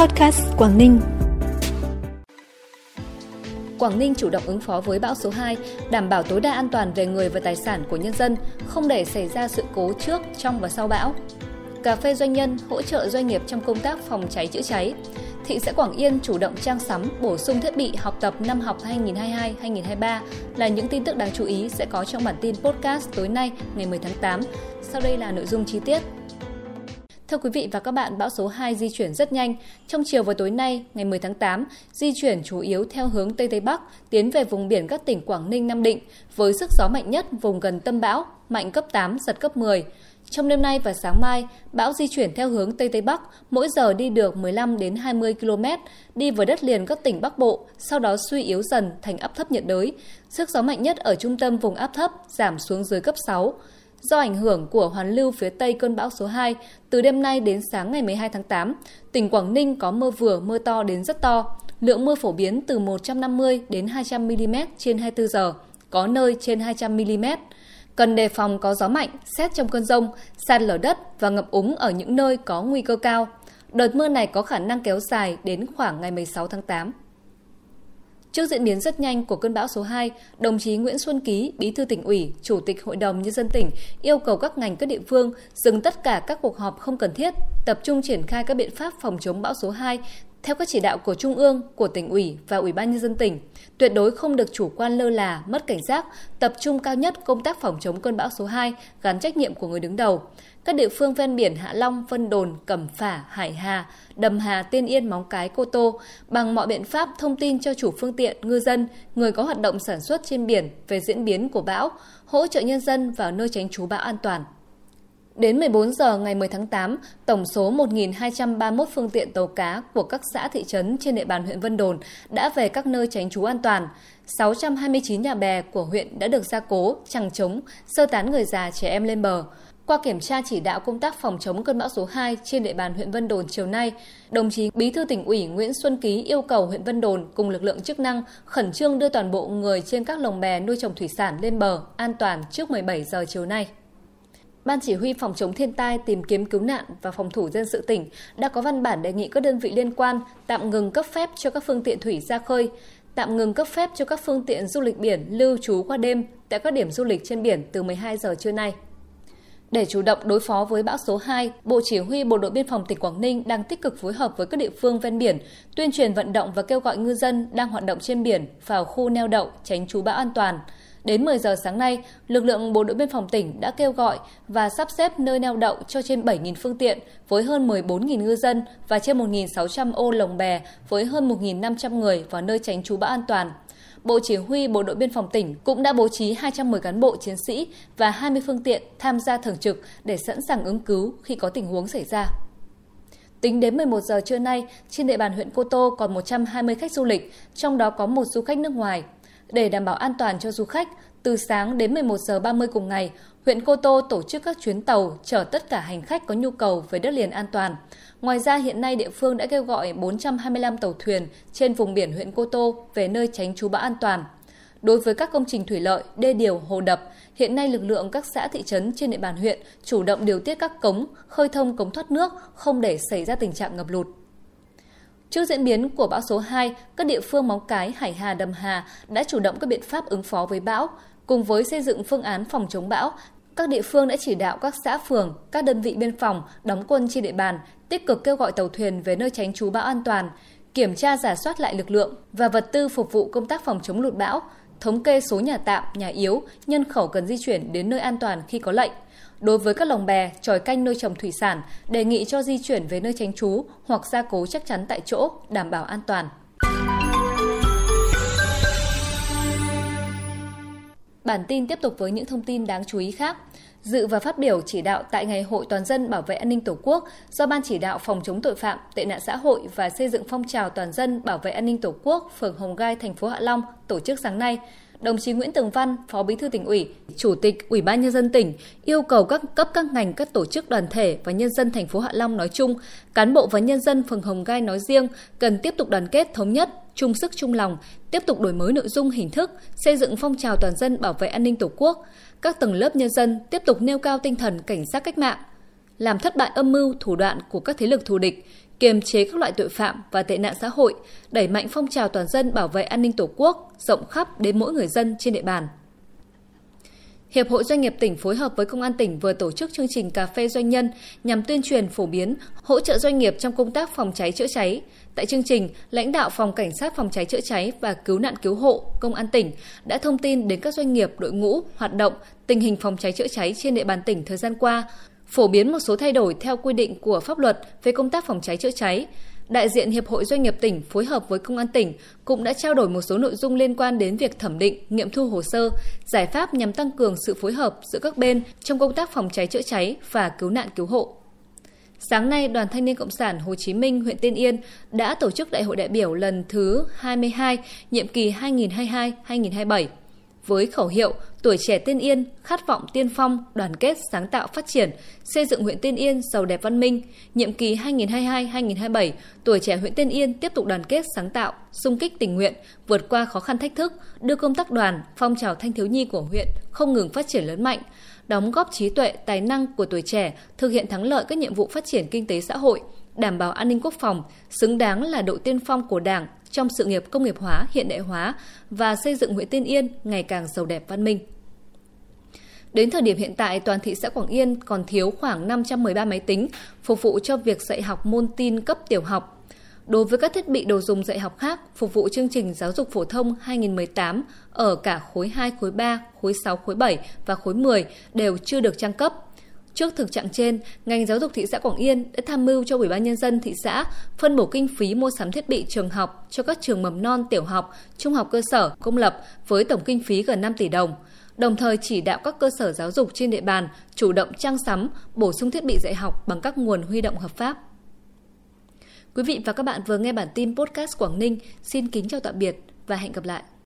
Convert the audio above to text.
Podcast Quảng Ninh. Quảng Ninh chủ động ứng phó với bão số 2, đảm bảo tối đa an toàn về người và tài sản của nhân dân, không để xảy ra sự cố trước, trong và sau bão. Cà phê doanh nhân hỗ trợ doanh nghiệp trong công tác phòng cháy chữa cháy. Thị xã Quảng Yên chủ động trang sắm, bổ sung thiết bị học tập năm học 2022-2023 là những tin tức đáng chú ý sẽ có trong bản tin podcast tối nay ngày 10 tháng 8. Sau đây là nội dung chi tiết. Thưa quý vị và các bạn, bão số 2 di chuyển rất nhanh. Trong chiều và tối nay, ngày 10 tháng 8, di chuyển chủ yếu theo hướng Tây Tây Bắc, tiến về vùng biển các tỉnh Quảng Ninh, Nam Định, với sức gió mạnh nhất vùng gần tâm bão, mạnh cấp 8, giật cấp 10. Trong đêm nay và sáng mai, bão di chuyển theo hướng Tây Tây Bắc, mỗi giờ đi được 15 đến 20 km, đi vào đất liền các tỉnh Bắc Bộ, sau đó suy yếu dần thành áp thấp nhiệt đới. Sức gió mạnh nhất ở trung tâm vùng áp thấp giảm xuống dưới cấp 6. Do ảnh hưởng của hoàn lưu phía tây cơn bão số 2, từ đêm nay đến sáng ngày 12 tháng 8, tỉnh Quảng Ninh có mưa vừa, mưa to đến rất to. Lượng mưa phổ biến từ 150 đến 200 mm trên 24 giờ, có nơi trên 200 mm. Cần đề phòng có gió mạnh, xét trong cơn rông, sạt lở đất và ngập úng ở những nơi có nguy cơ cao. Đợt mưa này có khả năng kéo dài đến khoảng ngày 16 tháng 8. Trước diễn biến rất nhanh của cơn bão số 2, đồng chí Nguyễn Xuân Ký, Bí thư tỉnh ủy, Chủ tịch Hội đồng Nhân dân tỉnh yêu cầu các ngành các địa phương dừng tất cả các cuộc họp không cần thiết, tập trung triển khai các biện pháp phòng chống bão số 2 theo các chỉ đạo của Trung ương, của tỉnh ủy và Ủy ban Nhân dân tỉnh, tuyệt đối không được chủ quan lơ là, mất cảnh giác, tập trung cao nhất công tác phòng chống cơn bão số 2 gắn trách nhiệm của người đứng đầu. Các địa phương ven biển Hạ Long, Vân Đồn, Cẩm Phả, Hải Hà, Đầm Hà, Tiên Yên, Móng Cái, Cô Tô bằng mọi biện pháp thông tin cho chủ phương tiện, ngư dân, người có hoạt động sản xuất trên biển về diễn biến của bão, hỗ trợ nhân dân vào nơi tránh trú bão an toàn. Đến 14 giờ ngày 10 tháng 8, tổng số 1.231 phương tiện tàu cá của các xã thị trấn trên địa bàn huyện Vân Đồn đã về các nơi tránh trú an toàn. 629 nhà bè của huyện đã được gia cố, chẳng chống, sơ tán người già trẻ em lên bờ. Qua kiểm tra chỉ đạo công tác phòng chống cơn bão số 2 trên địa bàn huyện Vân Đồn chiều nay, đồng chí Bí thư tỉnh ủy Nguyễn Xuân Ký yêu cầu huyện Vân Đồn cùng lực lượng chức năng khẩn trương đưa toàn bộ người trên các lồng bè nuôi trồng thủy sản lên bờ an toàn trước 17 giờ chiều nay. Ban chỉ huy phòng chống thiên tai, tìm kiếm cứu nạn và phòng thủ dân sự tỉnh đã có văn bản đề nghị các đơn vị liên quan tạm ngừng cấp phép cho các phương tiện thủy ra khơi, tạm ngừng cấp phép cho các phương tiện du lịch biển lưu trú qua đêm tại các điểm du lịch trên biển từ 12 giờ trưa nay. Để chủ động đối phó với bão số 2, Bộ Chỉ huy Bộ đội Biên phòng tỉnh Quảng Ninh đang tích cực phối hợp với các địa phương ven biển, tuyên truyền vận động và kêu gọi ngư dân đang hoạt động trên biển vào khu neo đậu tránh trú bão an toàn. Đến 10 giờ sáng nay, lực lượng Bộ đội Biên phòng tỉnh đã kêu gọi và sắp xếp nơi neo đậu cho trên 7.000 phương tiện với hơn 14.000 ngư dân và trên 1.600 ô lồng bè với hơn 1.500 người vào nơi tránh trú bão an toàn. Bộ Chỉ huy Bộ đội Biên phòng tỉnh cũng đã bố trí 210 cán bộ chiến sĩ và 20 phương tiện tham gia thường trực để sẵn sàng ứng cứu khi có tình huống xảy ra. Tính đến 11 giờ trưa nay, trên địa bàn huyện Cô Tô còn 120 khách du lịch, trong đó có một du khách nước ngoài. Để đảm bảo an toàn cho du khách, từ sáng đến 11 giờ 30 cùng ngày, huyện Cô Tô tổ chức các chuyến tàu chở tất cả hành khách có nhu cầu về đất liền an toàn. Ngoài ra, hiện nay địa phương đã kêu gọi 425 tàu thuyền trên vùng biển huyện Cô Tô về nơi tránh trú bão an toàn. Đối với các công trình thủy lợi, đê điều, hồ đập, hiện nay lực lượng các xã thị trấn trên địa bàn huyện chủ động điều tiết các cống, khơi thông cống thoát nước, không để xảy ra tình trạng ngập lụt. Trước diễn biến của bão số 2, các địa phương Móng Cái, Hải Hà, Đầm Hà đã chủ động các biện pháp ứng phó với bão, cùng với xây dựng phương án phòng chống bão. Các địa phương đã chỉ đạo các xã phường, các đơn vị biên phòng đóng quân trên địa bàn tích cực kêu gọi tàu thuyền về nơi tránh trú bão an toàn, kiểm tra giả soát lại lực lượng và vật tư phục vụ công tác phòng chống lụt bão, thống kê số nhà tạm, nhà yếu, nhân khẩu cần di chuyển đến nơi an toàn khi có lệnh. Đối với các lồng bè, tròi canh nuôi trồng thủy sản, đề nghị cho di chuyển về nơi tránh trú hoặc gia cố chắc chắn tại chỗ, đảm bảo an toàn. Bản tin tiếp tục với những thông tin đáng chú ý khác. Dự và phát biểu chỉ đạo tại Ngày hội Toàn dân bảo vệ an ninh Tổ quốc do Ban chỉ đạo phòng chống tội phạm, tệ nạn xã hội và xây dựng phong trào toàn dân bảo vệ an ninh Tổ quốc phường Hồng Gai, thành phố Hạ Long tổ chức sáng nay, đồng chí Nguyễn Tường Văn, Phó Bí thư tỉnh ủy, Chủ tịch Ủy ban nhân dân tỉnh yêu cầu các cấp các ngành, các tổ chức đoàn thể và nhân dân thành phố Hạ Long nói chung, cán bộ và nhân dân phường Hồng Gai nói riêng cần tiếp tục đoàn kết thống nhất, chung sức chung lòng, tiếp tục đổi mới nội dung hình thức, xây dựng phong trào toàn dân bảo vệ an ninh Tổ quốc. Các tầng lớp nhân dân tiếp tục nêu cao tinh thần cảnh giác cách mạng, làm thất bại âm mưu thủ đoạn của các thế lực thù địch, kiềm chế các loại tội phạm và tệ nạn xã hội, đẩy mạnh phong trào toàn dân bảo vệ an ninh Tổ quốc rộng khắp đến mỗi người dân trên địa bàn. Hiệp hội Doanh nghiệp tỉnh phối hợp với Công an tỉnh vừa tổ chức chương trình cà phê doanh nhân nhằm tuyên truyền phổ biến, hỗ trợ doanh nghiệp trong công tác phòng cháy chữa cháy. Tại chương trình, lãnh đạo Phòng Cảnh sát phòng cháy chữa cháy và Cứu nạn cứu hộ Công an tỉnh đã thông tin đến các doanh nghiệp, đội ngũ, hoạt động, tình hình phòng cháy chữa cháy trên địa bàn tỉnh thời gian qua, phổ biến một số thay đổi theo quy định của pháp luật về công tác phòng cháy chữa cháy, đại diện Hiệp hội Doanh nghiệp tỉnh phối hợp với Công an tỉnh cũng đã trao đổi một số nội dung liên quan đến việc thẩm định, nghiệm thu hồ sơ, giải pháp nhằm tăng cường sự phối hợp giữa các bên trong công tác phòng cháy chữa cháy và cứu nạn cứu hộ. Sáng nay, Đoàn Thanh niên Cộng sản Hồ Chí Minh, huyện Tiên Yên đã tổ chức Đại hội đại biểu lần thứ 22, nhiệm kỳ 2022-2027 với khẩu hiệu Tuổi trẻ Tiên Yên, khát vọng tiên phong, đoàn kết, sáng tạo, phát triển, xây dựng huyện Tiên Yên giàu đẹp văn minh. Nhiệm kỳ 2022-2027, tuổi trẻ huyện Tiên Yên tiếp tục đoàn kết, sáng tạo, xung kích tình nguyện, vượt qua khó khăn thách thức, đưa công tác đoàn, phong trào thanh thiếu nhi của huyện không ngừng phát triển lớn mạnh, đóng góp trí tuệ, tài năng của tuổi trẻ, thực hiện thắng lợi các nhiệm vụ phát triển kinh tế xã hội, đảm bảo an ninh quốc phòng, xứng đáng là đội tiên phong của Đảng, trong sự nghiệp công nghiệp hóa, hiện đại hóa và xây dựng huyện Tiên Yên ngày càng giàu đẹp văn minh. Đến thời điểm hiện tại, toàn thị xã Quảng Yên còn thiếu khoảng 513 máy tính phục vụ cho việc dạy học môn tin cấp tiểu học. Đối với các thiết bị đồ dùng dạy học khác phục vụ chương trình giáo dục phổ thông 2018 ở cả khối 2, khối 3, khối 6, khối 7 và khối 10 đều chưa được trang cấp. Trước thực trạng trên, ngành giáo dục thị xã Quảng Yên đã tham mưu cho Ủy ban nhân dân thị xã phân bổ kinh phí mua sắm thiết bị trường học cho các trường mầm non, tiểu học, trung học cơ sở, công lập với tổng kinh phí gần 5 tỷ đồng. Đồng thời chỉ đạo các cơ sở giáo dục trên địa bàn chủ động trang sắm, bổ sung thiết bị dạy học bằng các nguồn huy động hợp pháp. Quý vị và các bạn vừa nghe bản tin podcast Quảng Ninh. Xin kính chào tạm biệt và hẹn gặp lại.